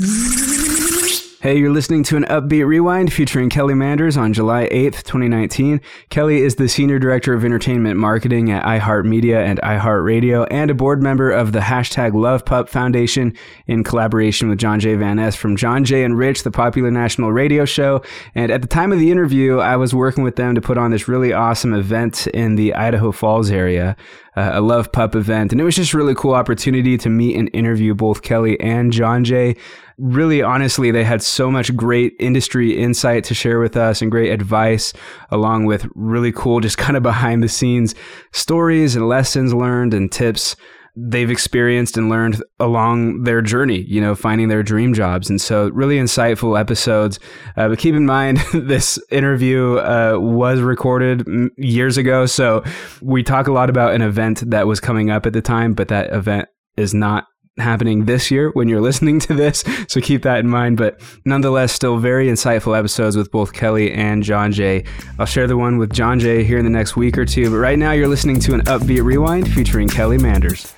Hey, you're listening to an upbeat rewind featuring Kelly Manders on July 8th, 2019. Kelly is the Senior Director of Entertainment Marketing at iHeartMedia and iHeartRadio and a board member of the hashtag Love Pup Foundation in collaboration with John J. Van Es from John Jay and Rich, the popular national radio show. And at the time of the interview, I was working with them to put on this really awesome event in the Idaho Falls area uh, a Love Pup event. And it was just a really cool opportunity to meet and interview both Kelly and John Jay really honestly, they had so much great industry insight to share with us and great advice, along with really cool, just kind of behind the scenes stories and lessons learned and tips they've experienced and learned along their journey, you know, finding their dream jobs. And so, really insightful episodes. Uh, but keep in mind, this interview uh, was recorded years ago. So, we talk a lot about an event that was coming up at the time, but that event is not happening this year when you're listening to this. So keep that in mind. But nonetheless, still very insightful episodes with both Kelly and John Jay. I'll share the one with John Jay here in the next week or two. But right now, you're listening to an upbeat rewind featuring Kelly Manders.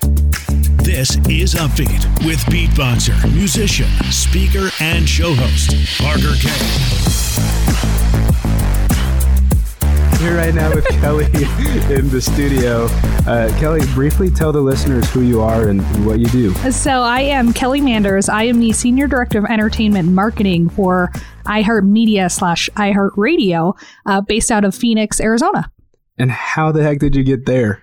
This is Upbeat with beat boxer, musician, speaker, and show host, Parker K here right now with Kelly in the studio. Uh, Kelly, briefly tell the listeners who you are and what you do. So, I am Kelly Manders. I am the Senior Director of Entertainment Marketing for iHeartMedia slash iHeartRadio, uh, based out of Phoenix, Arizona. And how the heck did you get there?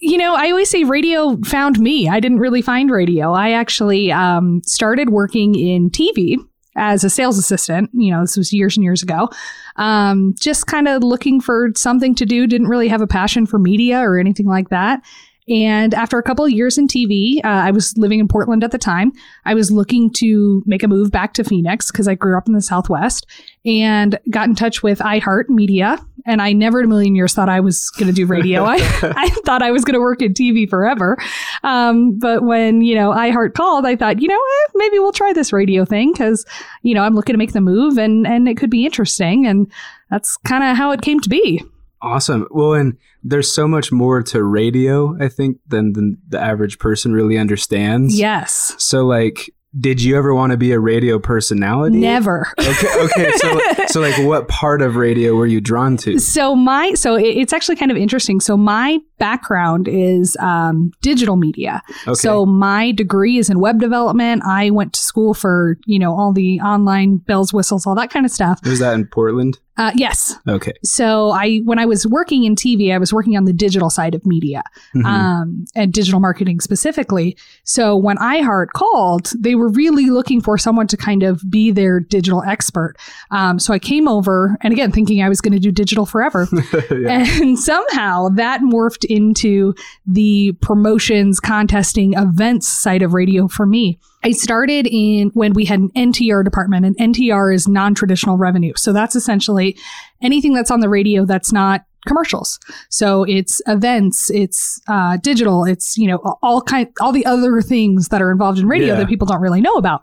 you know, I always say radio found me. I didn't really find radio. I actually um, started working in TV as a sales assistant. You know, this was years and years ago. Um, just kind of looking for something to do. Didn't really have a passion for media or anything like that. And after a couple of years in TV, uh, I was living in Portland at the time. I was looking to make a move back to Phoenix because I grew up in the Southwest and got in touch with iHeart Media. And I never in a million years thought I was going to do radio. I, I thought I was going to work in TV forever. Um, but when, you know, iHeart called, I thought, you know, eh, maybe we'll try this radio thing because, you know, I'm looking to make the move and, and it could be interesting. And that's kind of how it came to be. Awesome. Well, and there's so much more to radio, I think, than, than the average person really understands. Yes. So, like, did you ever want to be a radio personality? Never. Okay. Okay. So, so like, what part of radio were you drawn to? So my, so it's actually kind of interesting. So my background is um, digital media. Okay. So my degree is in web development. I went to school for you know all the online bells, whistles, all that kind of stuff. Was that in Portland? Uh, yes. Okay. So I, when I was working in TV, I was working on the digital side of media mm-hmm. um, and digital marketing specifically. So when iHeart called, they were really looking for someone to kind of be their digital expert. Um, so I came over, and again, thinking I was going to do digital forever, yeah. and somehow that morphed into the promotions, contesting, events side of radio for me. I started in when we had an NTR department, and NTR is non traditional revenue. So that's essentially anything that's on the radio that's not commercials. So it's events, it's uh, digital, it's you know all kind, all the other things that are involved in radio yeah. that people don't really know about.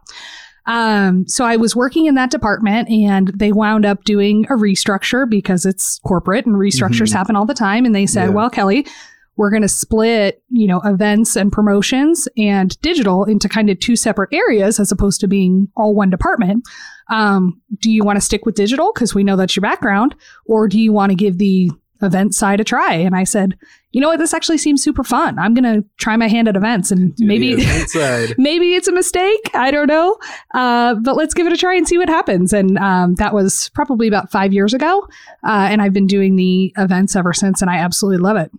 Um, so I was working in that department and they wound up doing a restructure because it's corporate and restructures mm-hmm. happen all the time. And they said, yeah. well, Kelly, we're going to split, you know, events and promotions and digital into kind of two separate areas as opposed to being all one department. Um, do you want to stick with digital because we know that's your background, or do you want to give the event side a try. And I said, you know what, this actually seems super fun. I'm gonna try my hand at events and maybe maybe it's a mistake. I don't know. Uh, but let's give it a try and see what happens. And um, that was probably about five years ago. Uh, and I've been doing the events ever since, and I absolutely love it.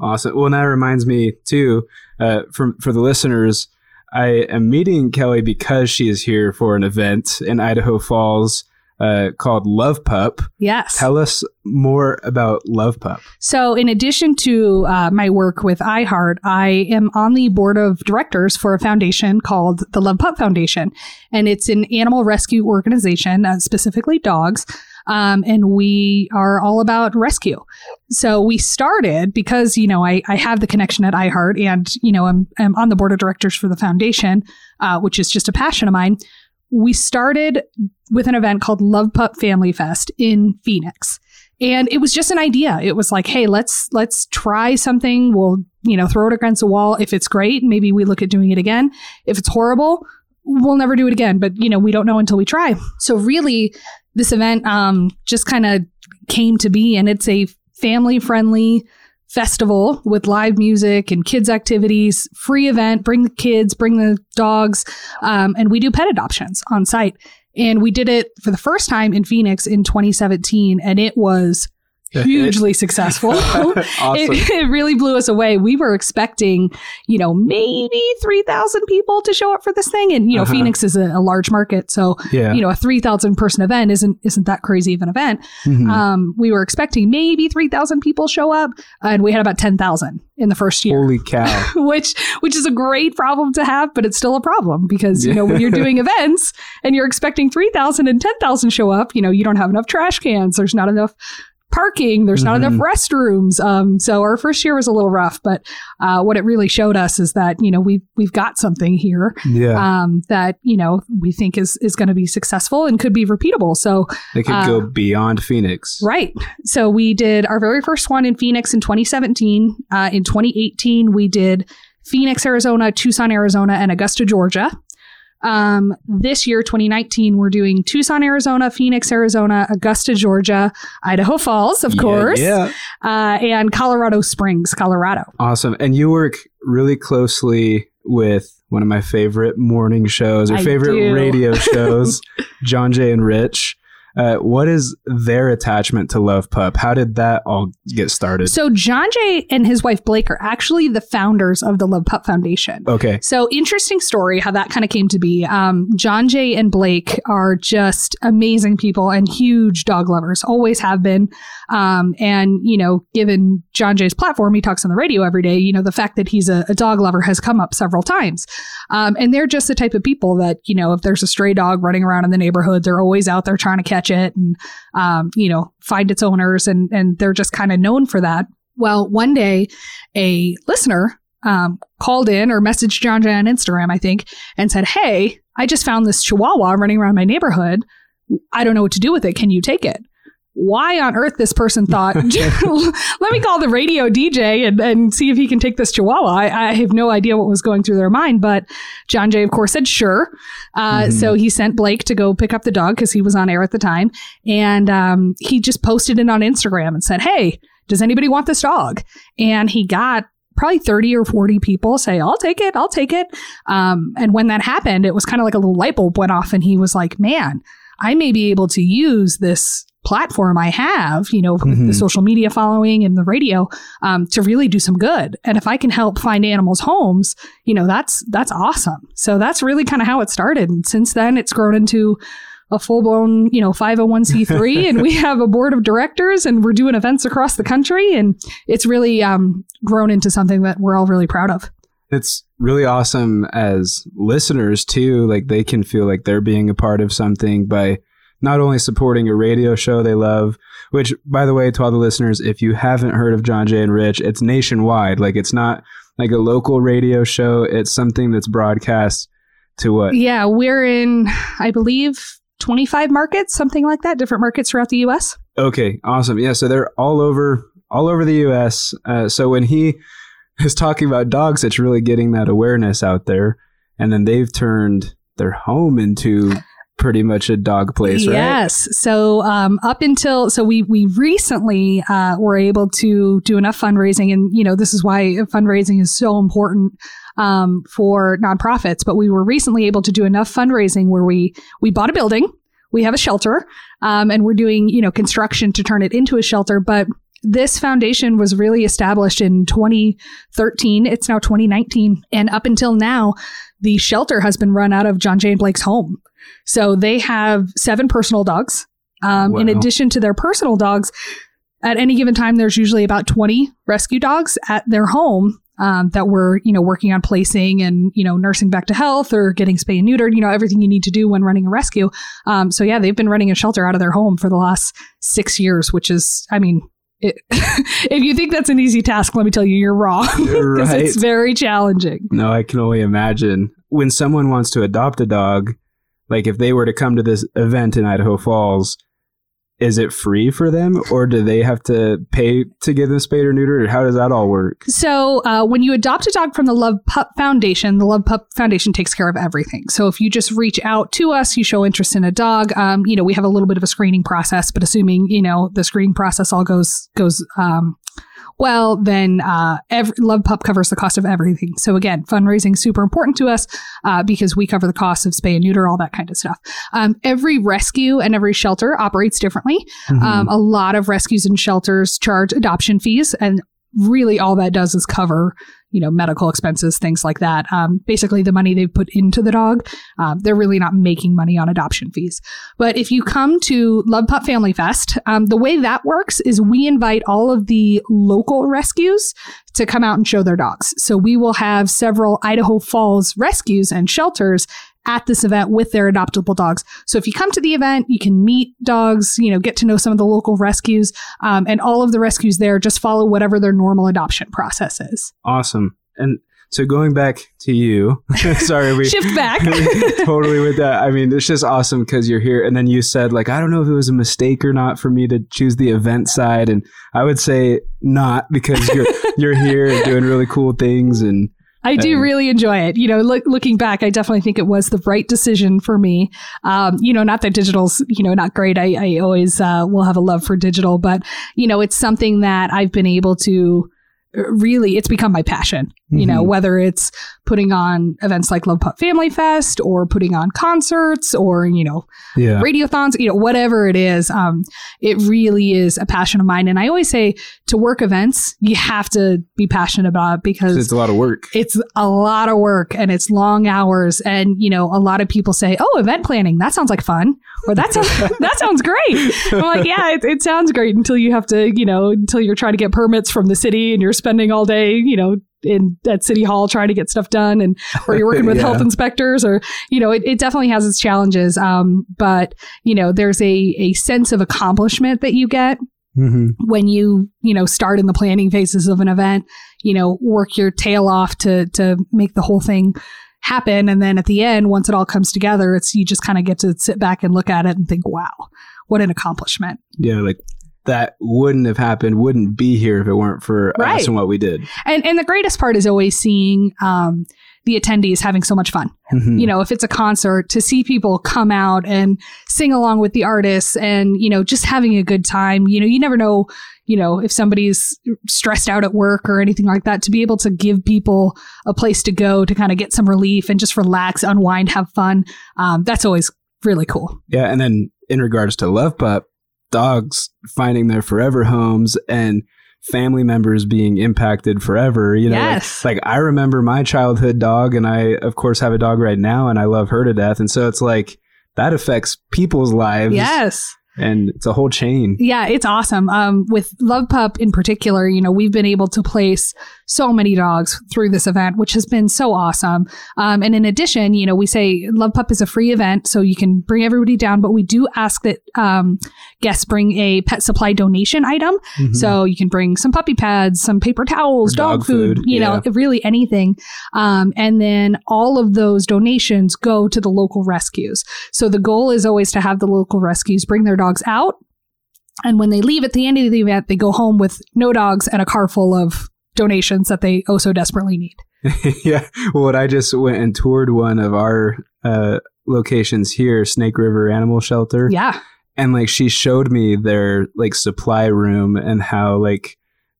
Awesome. Well, that reminds me too, uh, for for the listeners, I am meeting Kelly because she is here for an event in Idaho Falls uh, called Love Pup. Yes. Tell us more about Love Pup. So, in addition to uh, my work with iHeart, I am on the board of directors for a foundation called the Love Pup Foundation. And it's an animal rescue organization, uh, specifically dogs. Um, and we are all about rescue. So we started because, you know, I, I have the connection at iHeart and, you know, I'm, I'm on the board of directors for the foundation, uh, which is just a passion of mine we started with an event called Love Pup Family Fest in Phoenix. And it was just an idea. It was like, hey, let's let's try something. We'll, you know, throw it against a wall. If it's great, maybe we look at doing it again. If it's horrible, we'll never do it again. But you know, we don't know until we try. So really, this event um, just kind of came to be, and it's a family friendly festival with live music and kids activities free event bring the kids bring the dogs um, and we do pet adoptions on site. And we did it for the first time in phoenix in 2017 and it was hugely successful. awesome. it, it really blew us away. We were expecting, you know, maybe 3,000 people to show up for this thing. And, you know, Uh-huh. Phoenix is a, a large market. So, yeah. you know, a 3,000 person event isn't, isn't that crazy of an event. Mhm. Um, we were expecting maybe 3,000 people show up and we had about 10,000 in the first year. Holy cow. which which is a great problem to have, but it's still a problem because you know when you're doing events and you're expecting 3,000 and 10,000 show up, you know you don't have enough trash cans, there's not enough parking, there's not Mhm. enough restrooms. Um, so our first year was a little rough, but uh, what it really showed us is that you know we we've got something here Yeah. um, that you know we think is is going to be successful and could be repeatable. So they could uh, go beyond Phoenix. Right. So we did our very first one in Phoenix in 2017. Uh, in 2018, we did Phoenix, Arizona, Tucson, Arizona, and Augusta, Georgia. Um, this year, 2019, we're doing Tucson, Arizona, Phoenix, Arizona, Augusta, Georgia, Idaho Falls, of Yeah, course, Yeah. Uh, and Colorado Springs, Colorado. Awesome. And you work really closely with one of my favorite morning shows or I favorite do. radio shows, John Jay and Rich. Uh, what is their attachment to Love Pup? How did that all get started? So John Jay and his wife Blake are actually the founders of the Love Pup Foundation. okay. So interesting story how that kind of came to be. Um, John Jay and Blake are just amazing people and huge dog lovers, always have been. Um, and you know, given John Jay's platform, he talks on the radio every day. You know, the fact that he's a, a dog lover has come up several times. Um, and they're just the type of people that you know, if there's a stray dog running around in the neighborhood, they're always out there trying to catch it and um, you know find its owners, and and they're just kind of known for that. Well, one day, a listener um, called in or messaged John Jay on Instagram, I think, and said, Hey, I just found this chihuahua running around my neighborhood. I don't know what to do with it. Can you take it? Why on earth this person thought, let me call the radio DJ and, and see if he can take this chihuahua? I, I have no idea what was going through their mind, but John Jay, of course, said sure. Uh, Mhm. So he sent Blake to go pick up the dog because he was on air at the time. And um, he just posted it on Instagram and said, Hey, does anybody want this dog? And he got probably 30 or 40 people say, I'll take it, I'll take it. Um, and when that happened, it was kind of like a little light bulb went off, and he was like, Man, I may be able to use this platform I have, you know, with the social media following and the radio, um, to really do some good. And if I can help find animals homes, you know, that's that's awesome. So that's really kind of how it started. And since then, it's grown into a full blown, you know, 501c3 and we have a board of directors and we're doing events across the country and it's really um, grown into something that we're all really proud of. It's really awesome as listeners too. Like they can feel like they're being a part of something by not only supporting a radio show they love, which by the way, to all the listeners, if you haven't heard of John Jay and Rich, it's nationwide. Like it's not like a local radio show. It's something that's broadcast to what? Yeah, we're in, I believe, 25 markets, something like that, different markets throughout the US. Okay, awesome. Yeah, so they're all over all over the U.S. Uh, so when he is talking about dogs, it's really getting that awareness out there, and then they've turned their home into pretty much a dog place, right? Yes. So um, up until so we we recently uh, were able to do enough fundraising, and you know this is why fundraising is so important um, for nonprofits. But we were recently able to do enough fundraising where we we bought a building, we have a shelter, um, and we're doing you know construction to turn it into a shelter, but. This foundation was really established in 2013. It's now 2019. And up until now, the shelter has been run out of John Jay and Blake's home. So they have seven personal dogs. Um, In addition to their personal dogs, at any given time, there's usually about 20 rescue dogs at their home um, that we're, you know, working on placing and, you know, nursing back to health or getting spay and neutered, you know, everything you need to do when running a rescue. Um, so yeah, they've been running a shelter out of their home for the last six years, which is, I mean, it, if you think that's an easy task, let me tell you, you're wrong. Right. it's very challenging. No, I can only imagine when someone wants to adopt a dog. Like if they were to come to this event in Idaho Falls, is it free for them or do they have to pay to get them spayed or neutered or how does that all work So, uh, when you adopt a dog from the Love Pup Foundation, the Love Pup Foundation takes care of everything. So, if you just reach out to us, you show interest in a dog. Um, you know, we have a little bit of a screening process, but assuming you know the screening process all goes goes um, well, then uh, every, Love Pup covers the cost of everything. So again, fundraising is super important to us uh, because we cover the cost of spay and neuter, all that kind of stuff. Um, every rescue and every shelter operates differently. Mm-hmm. Um, a lot of rescues and shelters charge adoption fees, and really all that does is cover you know medical expenses things like that. Um, basically the money they put into the dog um, they're really not making money on adoption fees. But if you come to love pup family fest um, the way that works is we invite all of the local rescues to come out and show their dogs. So we will have several idaho falls rescues and shelters at this event with their adoptable dogs. So if you come to the event, you can meet dogs, you know, get to know some of the local rescues, um, and all of the rescues there just follow whatever their normal adoption process is. awesome and so going back to you sorry we Shift back. totally with that i mean it's just awesome because you're here and then you said like i don't know if it was a mistake or not for me to choose the event side and i would say not because you're you're here and doing really cool things and I do really enjoy it. You know, look, looking back, I definitely think it was the right decision for me. Um, you know, not that digital's, you know, not great. I, I always uh, will have a love for digital, but, you know, it's something that I've been able to uh, really, it's become my passion. You know, Mhm. whether it's putting on events like Love Pup Family Fest or putting on concerts or, you know, yeah radiothons, you know, whatever it is, um, it really is a passion of mine. And I always say to work events, you have to be passionate about it because it's a lot of work it's a lot of work and it's long hours. And, you know, a lot of people say, oh, event planning, that sounds like fun. Or that sounds, that sounds great. I'm like, yeah, it, it sounds great until you have to, you know, until you're trying to get permits from the city and you're spending all day, you know, in at city hall trying to get stuff done and or you're working with Yeah. health inspectors or you know it, it definitely has its challenges um but you know there's a a sense of accomplishment that you get mm-hmm. when you you know start in the planning phases of an event you know work your tail off to to make the whole thing happen and then at the end once it all comes together it's you just kind of get to sit back and look at it and think wow what an accomplishment yeah like that wouldn't have happened wouldn't be here if it weren't for Right. us and what we did and and the greatest part is always seeing um the attendees having so much fun Mhm. you know if it's a concert to see people come out and sing along with the artists and you know just having a good time you know you never know you know if somebody's stressed out at work or anything like that to be able to give people a place to go to kind of get some relief and just relax unwind have fun um, that's always really cool Yeah, and then in regards to Love Pup, dogs finding their forever homes and family members being impacted forever. You know, like- like, I remember my childhood dog, and I of course have a dog right now, and I love her to death. And so it's like that affects people's lives. yes and it's a whole chain. Yeah, it's awesome. Um, with Love Pup in particular, you know, we've been able to place so many dogs through this event, which has been so awesome. Um, and in addition, you know, we say Love Pup is a free event, so you can bring everybody down, but we do ask that um, guests bring a pet supply donation item. Mhm. So you can bring some puppy pads, some paper towels, dog, dog food, food, you know, really anything. Um, and then all of those donations go to the local rescues. So the goal is always to have the local rescues bring their dogs out. And when they leave at the end of the event, they go home with no dogs and a car full of donations that they oh so desperately need. yeah. Well, what I just went and toured one of our uh, locations here, Snake River Animal Shelter. Yeah. and like she showed me their like supply room and how like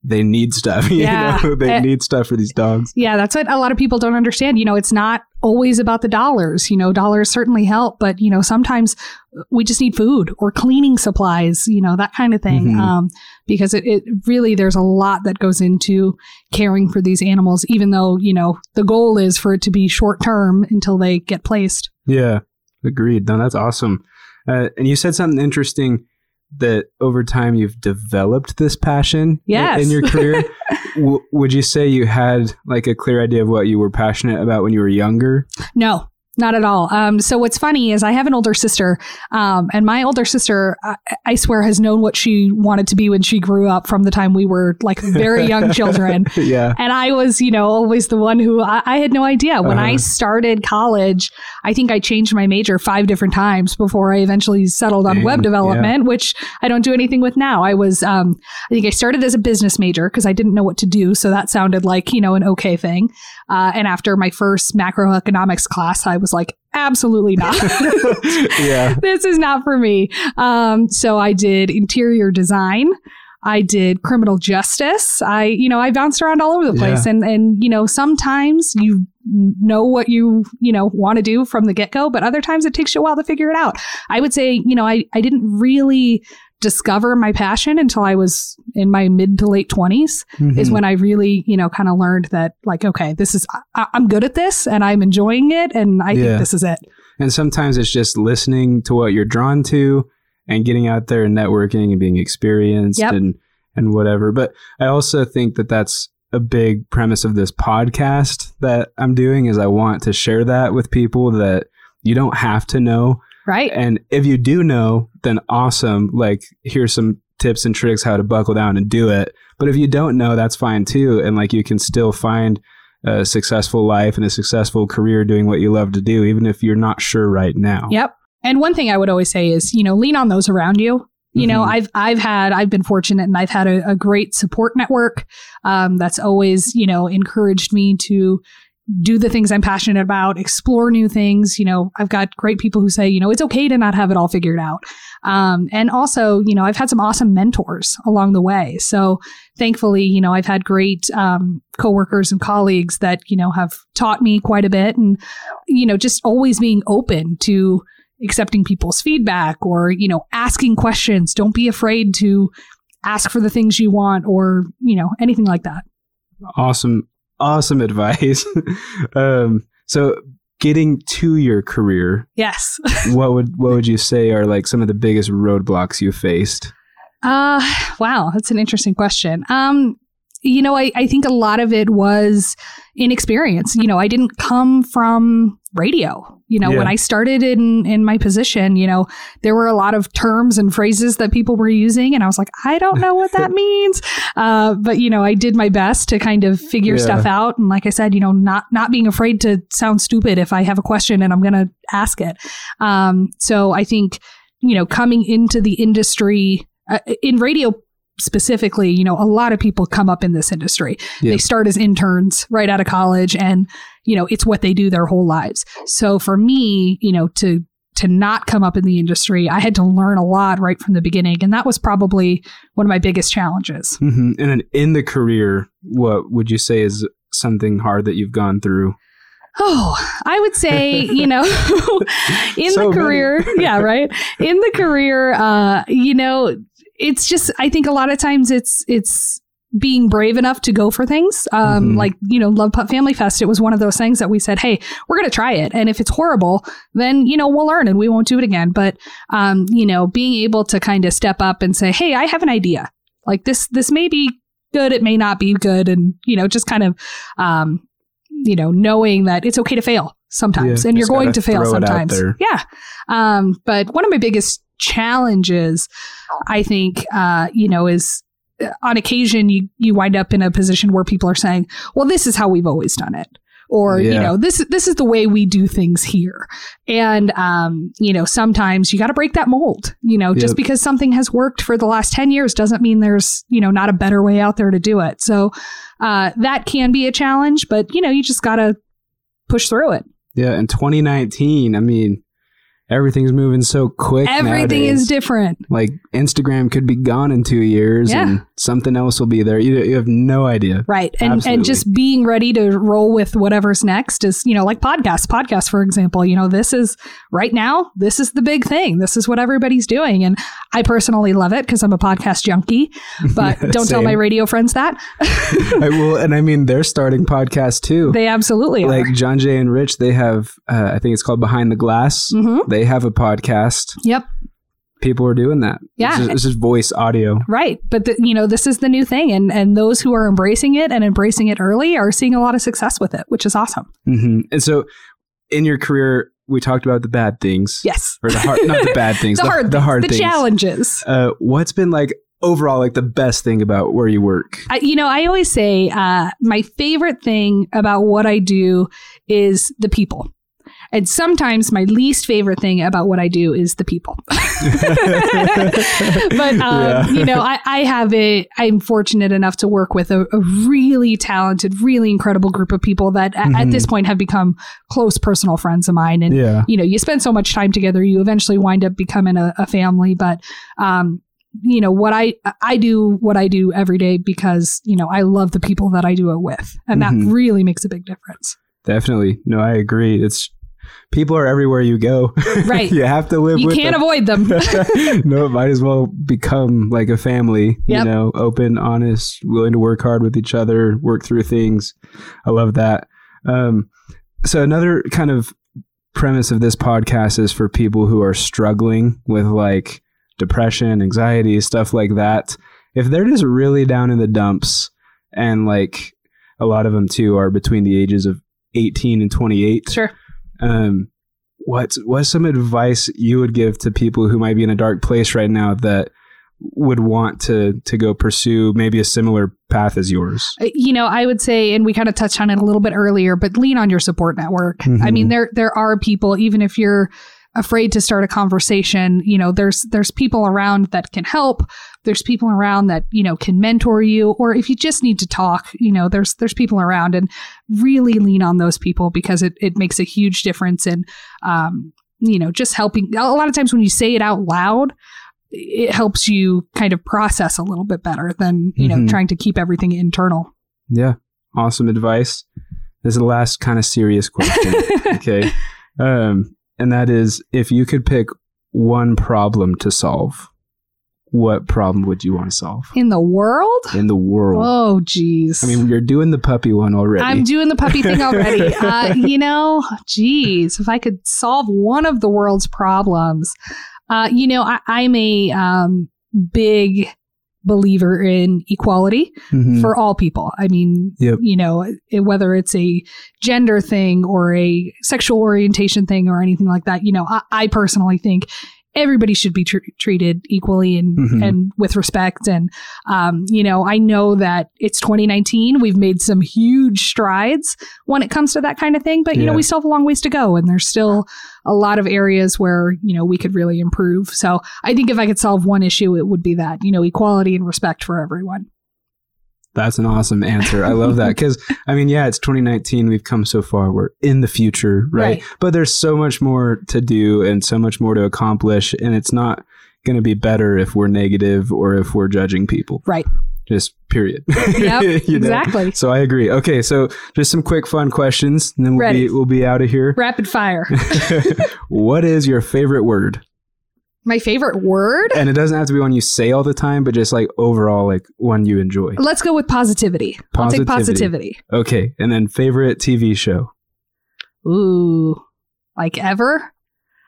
they need stuff you Yeah. know they Eh. need stuff for these dogs Yeah, that's what a lot of people don't understand. You know, it's not always about the dollars. You know, dollars certainly help, but you know, sometimes we just need food or cleaning supplies, you know, that kind of thing. Mhm. Um, because it, it really, there's a lot that goes into caring for these animals, even though, you know, the goal is for it to be short term until they get placed. yeah agreed no that's awesome uh, and you said something interesting that over time you've developed this passion Yes. in your career w- would you say you had like a clear idea of what you were passionate about when you were younger No, Not at all. Um, so what's funny is I have an older sister, um, and my older sister, I, I, swear, has known what she wanted to be when she grew up from the time we were like very young children. yeah. And I was, you know, always the one who I, I had no idea. When uh-huh. I started college, I think I changed my major five different times before I eventually settled on web development, yeah. which I don't do anything with now. I was, um, I think I started as a business major because I didn't know what to do. So that sounded like, you know, an okay thing. Uh, and after my first macroeconomics class, I was like, absolutely not. yeah. This is not for me. Um, so I did interior design. I did criminal justice. I, you know, I bounced around all over the place. Yeah. And, and, you know, sometimes you know what you, you know, want to do from the get go, but other times it takes you a while to figure it out. I would say, you know, I, I didn't really discover my passion until I was in my mid to late 20s mm-hmm. is when I really, you know, kind of learned that like, okay, this is, I, am good at this and I'm enjoying it. And I yeah. think this is it. And sometimes it's just listening to what you're drawn to and getting out there and networking and being experienced yep. and, and whatever. But I also think that that's a big premise of this podcast that I'm doing is I want to share that with people that you don't have to know Right. And if you do know, then awesome. Like, here's some tips and tricks how to buckle down and do it. But if you don't know, that's fine too. And like, you can still find a successful life and a successful career doing what you love to do, even if you're not sure right now. Yep. And one thing I would always say is, you know, lean on those around you. You mm-hmm. know, I've I've had I've been fortunate and I've had a, a great support network um, that's always you know encouraged me to do the things I'm passionate about, explore new things. You know, I've got great people who say, you know, it's okay to not have it all figured out. Um, and also, you know, I've had some awesome mentors along the way. So thankfully, you know, I've had great um, coworkers and colleagues that, you know, have taught me quite a bit and, you know, just always being open to accepting people's feedback or, you know, asking questions. Don't be afraid to ask for the things you want or, you know, anything like that. Awesome awesome advice. um, so getting to your career, yes. what would what would you say are like some of the biggest roadblocks you faced? Uh, wow, that's an interesting question. Um, you know, I, I think a lot of it was inexperience. You know, I didn't come from radio. You know, yeah. when I started in in my position, you know, there were a lot of terms and phrases that people were using, and I was like, I don't know what that means. Uh, but you know, I did my best to kind of figure yeah. stuff out, and like I said, you know, not not being afraid to sound stupid if I have a question and I'm going to ask it. Um, so I think you know, coming into the industry uh, in radio specifically, you know, a lot of people come up in this industry. They start as interns right out of college and, you know, it's what they do their whole lives. So for me, you know, to to not come up in the industry, I had to learn a lot right from the beginning, and that was probably one of my biggest challenges. Mm-hmm. And then in the career, what would you say is something hard that you've gone through? Oh, I would say, you know, in so the career, yeah, right. In the career, uh, you know, it's just I think a lot of times it's it's being brave enough to go for things. Um, mm-hmm. Like, you know, Love Pup Family Fest, it was one of those things that we said, hey, we're going to try it. And if it's horrible, then, you know, we'll learn and we won't do it again. But, um, you know, being able to kind of step up and say, hey, I have an idea. Like this, this may be good, it may not be good. And, you know, just kind of, um, you know, knowing that it's okay to fail sometimes yeah, and you're going to fail sometimes. Yeah. Um, but one of my biggest challenges, I think, uh, you know, is uh, on occasion you you wind up in a position where people are saying, "Well, this is how we've always done it." Or yeah. you know this this is the way we do things here, and um, you know sometimes you got to break that mold. You know, yep. just because something has worked for the last ten years doesn't mean there's you know not a better way out there to do it. So uh, that can be a challenge, but you know you just got to push through it. Yeah, in 2019, I mean, everything's moving so quick. Everything nowadays. is different. Like Instagram could be gone in two years, yeah. and something else will be there. You, you have no idea, right? And Absolutely. and just being ready to roll with whatever's next is you know like podcasts. Podcasts, for example, you know this is right now. This is the big thing. This is what everybody's doing, and I personally love it because I'm a podcast junkie. But don't tell my radio friends that. I will, and I mean they're starting podcasts too. They absolutely like are. John Jay and Rich. They have, uh, I think it's called Behind the Glass. Mm-hmm. They have a podcast. Yep people are doing that. Yeah, this is, this is, voice audio, right? But the, you know, this is the new thing, and and those who are embracing it and embracing it early are seeing a lot of success with it, which is awesome. Mm-hmm. And so, in your career, we talked about the bad things. Yes. Or the hard, not the bad things, the, hard, the things, hard the things. challenges. Uh, what's been like overall like the best thing about where you work? I, you know, I always say uh, my favorite thing about what I do is the people. And sometimes my least favorite thing about what I do is the people. but, um, Yeah. you know, I, I have a, I'm fortunate enough to work with a, a really talented, really incredible group of people that a- at this point have become close personal friends of mine. And, Yeah. you know, you spend so much time together, you eventually wind up becoming a, a family. But, um, you know, what I, I do what I do every day because, you know, I love the people that I do it with. And that Mhm. really makes a big difference. Definitely. No, I agree. It's people are everywhere you go. Right. you have to live You can't them. avoid them. no, it might as well become like a family, Yep. you know, open, honest, willing to work hard with each other, work through things. I love that. Um, so another kind of premise of this podcast is for people who are struggling with like depression, anxiety, stuff like that. If they're just really down in the dumps and like a lot of them too are between the ages of 18 and 28 sure. Um, what's what's some advice you would give to people who might be in a dark place right now that would want to to go pursue maybe a similar path as yours? Uh, You know, I would say, and we kind of touched on it a little bit earlier, but lean on your support network. I Mhm. mean, there there are people, even if you're afraid to start a conversation, you know, there's there's people around that can help. There's people around that you know can mentor you, or if you just need to talk, you know, there's there's people around, and really lean on those people because it it makes a huge difference in, um, you know, just helping. A lot of times when you say it out loud. It helps you kind of process a little bit better than you know Mhm. trying to keep everything internal. Yeah, awesome advice. This is the last kind of serious question. okay, um, and that is if you could pick one problem to solve, what problem would you want to solve In the world? in the world? Oh, jeez. I mean, you're doing the puppy one already. I'm doing the puppy thing already. uh, you know, jeez, if I could solve one of the world's problems, uh, you know, I, I'm a um, big believer in equality Mhm. for all people. I mean, Yep. you know, it, whether it's a gender thing or a sexual orientation thing or anything like that, you know, I, I personally think everybody should be tr- treated equally and, Mhm. and with respect. And, um, you know, I know that it's 2019. We've made some huge strides when it comes to that kind of thing, but, you know, we still have a long ways to go. And there's still a lot of areas where, you know, we could really improve. So I think if I could solve one issue, it would be that, you know, equality and respect for everyone. That's an awesome answer. I love that because I mean, yeah, it's 2019. We've come so far. We're in the future, right? Right. But there's so much more to do and so much more to accomplish, and it's not going to be better if we're negative or if we're judging people. Right. Just period. Yep. You know? exactly. So I agree. Okay, so just some quick fun questions, and then we'll Ready. be we'll be out of here. Rapid fire. what is your favorite word? My favorite word? And it doesn't have to be one you say all the time, but just like overall, like one you enjoy. Let's go with positivity. I'll take Positivity. positivity. Okay, and then favorite TV show Ooh. Like ever?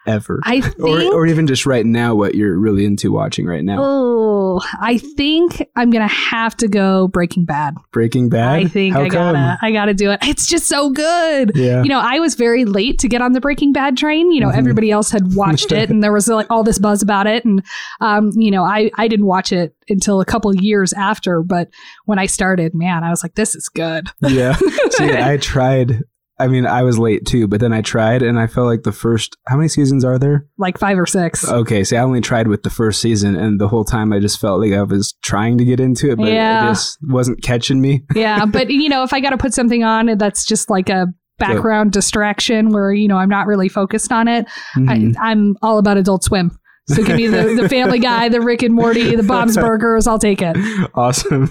Ever. I think or, or even just right now what you're really into watching right now Oh, I think I'm gonna have to go Breaking Bad. breaking bad I think How I come? gotta I gotta do it. It's just so good. yeah You know, I was very late to get on the Breaking Bad train. You know, Mhm. everybody else had watched it, and there was like all this buzz about it. And um, you know, I I didn't watch it until a couple years after. But when I started, man, I was like, this is good. yeah see i tried i mean i was late too but then i tried and i felt like the first how many seasons are there like five or six. okay see i only tried with the first season and the whole time i just felt like i was trying to get into it but Yeah. it just wasn't catching me yeah, but you know, if I got to put something on that's just like a background distraction where you know I'm not really focused on it, Mhm. I, I'm all about Adult Swim. So give me the, the Family Guy, the Rick and Morty, the Bob's Burgers. I'll take it. awesome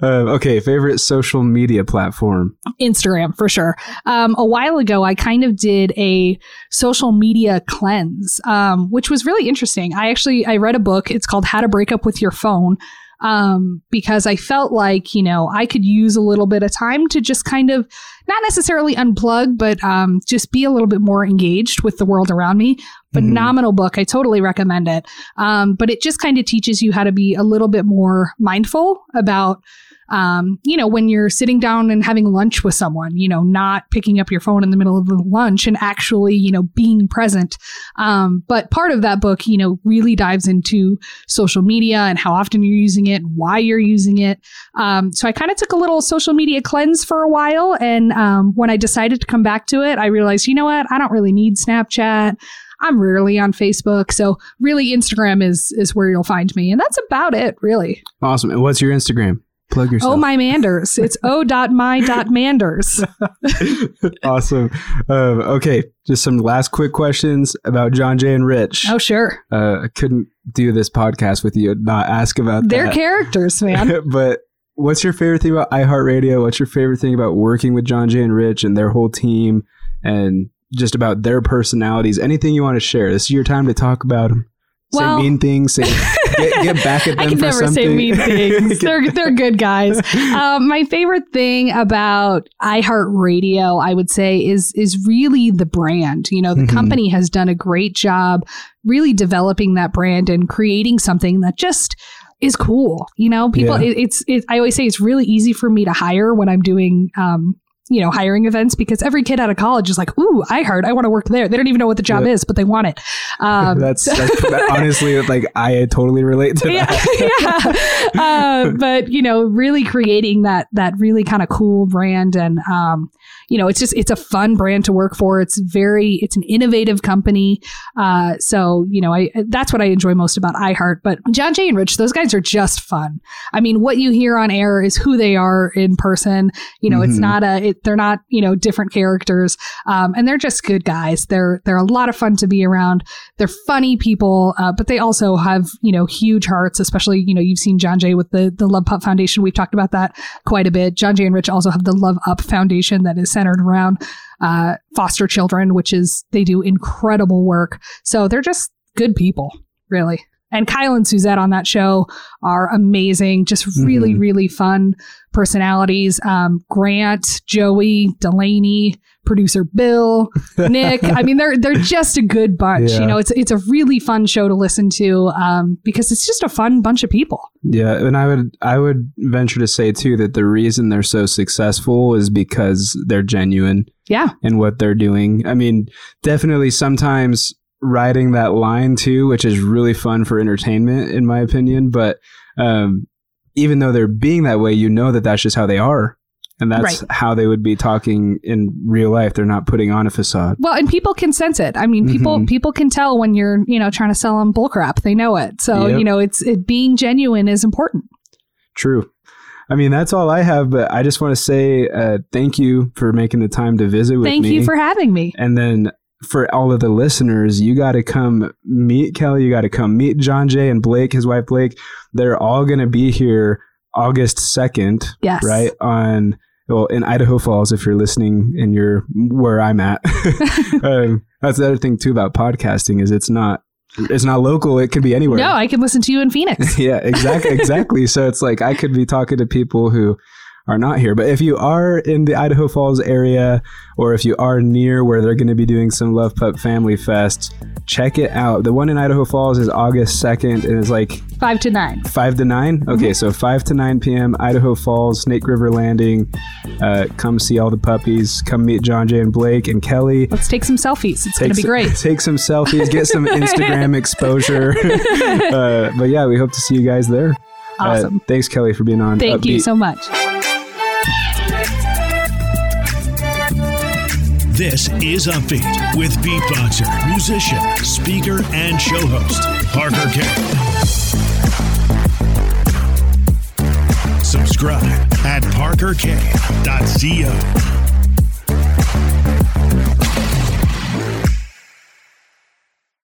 um, okay favorite social media platform Instagram for sure. Um, a while ago, I kind of did a social media cleanse, um, which was really interesting. I actually I read a book. It's called How to Break Up with Your Phone. Um, because I felt like, you know, I could use a little bit of time to just kind of not necessarily unplug, but um, just be a little bit more engaged with the world around me. Phenomenal book. I totally recommend it. Um, but it just kind of teaches you how to be a little bit more mindful about um, you know, when you're sitting down and having lunch with someone, you know, not picking up your phone in the middle of the lunch and actually, you know, being present. Um, but part of that book, you know, really dives into social media and how often you're using it, why you're using it. Um, so I kind of took a little social media cleanse for a while. And um, when I decided to come back to it, I realized, you know what? I don't really need Snapchat. I'm rarely on Facebook, so really Instagram is is where you'll find me, and that's about it, really. Awesome. And what's your Instagram? Plug yourself. Oh my Manders. It's o dot my dot Manders. awesome. Um, okay, just some last quick questions about John Jay and Rich. Oh sure. Uh, I couldn't do this podcast with you and not ask about They're that. characters, man. but what's your favorite thing about iHeartRadio? What's your favorite thing about working with John Jay and Rich and their whole team and just about their personalities? Anything you want to share? This is your time to talk about them. Well- say mean things. Say get, get back at them I can for never something. say mean things. they're they're good guys. Um, my favorite thing about iHeartRadio, I would say, is is really the brand. You know, the Mhm. company has done a great job really developing that brand and creating something that just is cool. You know, people. Yeah. It, it's. It, I always say it's really easy for me to hire when I'm doing. Um, you know, hiring events because every kid out of college is like, "Ooh, I heard I want to work there." They don't even know what the job Yeah. is, but they want it. Um, that's, that's honestly like I totally relate to yeah, that. yeah. Uh, but you know, really creating that that really kind of cool brand, and um, you know, it's just it's a fun brand to work for. It's very it's an innovative company. Uh, so you know, I that's what I enjoy most about iHeart. But John Jay and Rich, those guys are just fun. I mean, what you hear on air is who they are in person. You know, it's Mhm. not a it, they're not you know different characters, um, and they're just good guys. They're they're a lot of fun to be around. They're funny people, uh, but they also have you know huge hearts. Especially you know you've seen John Jay with the the Love Pup Foundation. We've talked about that quite a bit. John Jay and Rich also have the Love Up Foundation that is centered around uh, foster children, which is they do incredible work. So they're just good people, really. And Kyle and Suzette on that show are amazing, just really, Mhm. really fun personalities. Um, Grant, Joey, Delaney, producer Bill, Nick. I mean, they're they're just a good bunch. Yeah. You know, it's it's a really fun show to listen to um, because it's just a fun bunch of people. Yeah, and I would I would venture to say too that the reason they're so successful is because they're genuine Yeah, in what they're doing. I mean, definitely sometimes riding that line too, which is really fun for entertainment in my opinion, but um even though they're being that way, you know that that's just how they are. And that's Right. how they would be talking in real life. They're not putting on a facade. well, and people can sense it. I mean, people Mhm. people can tell when you're you know trying to sell them bullcrap. They know it. So Yep. you know, it's it being genuine is important. True. I mean, that's all I have, but I just want to say uh, thank you for making the time to visit with Thank me. you for having me. And then for all of the listeners, you got to come meet Kelly. You got to come meet John Jay and Blake, his wife Blake. They're all going to be here August 2nd, Yes. right? On, well, in Idaho Falls, if you're listening and you're where I'm at. um, that's the other thing, too, about podcasting is it's not. It's not local. It could be anywhere. No, I can listen to you in Phoenix. yeah, exactly, exactly. so it's like I could be talking to people who are not here. But if you are in the Idaho Falls area, or if you are near where they're going to be doing some Love Pup Family Fest, check it out. The one in Idaho Falls is August second, and it's like Five to nine. five to nine. Okay, so five to nine p.m. Idaho Falls, Snake River Landing. Uh, come see all the puppies. Come meet John Jay and Blake and Kelly. Let's take some selfies. It's going to be great. Take some selfies, get some Instagram exposure. uh, but yeah, we hope to see you guys there. Uh, Awesome. thanks, Kelly, for being on. Thank you so much. This is Upbeat with beatboxer, musician, speaker, and show host, Parker K. Subscribe at parkerk.co.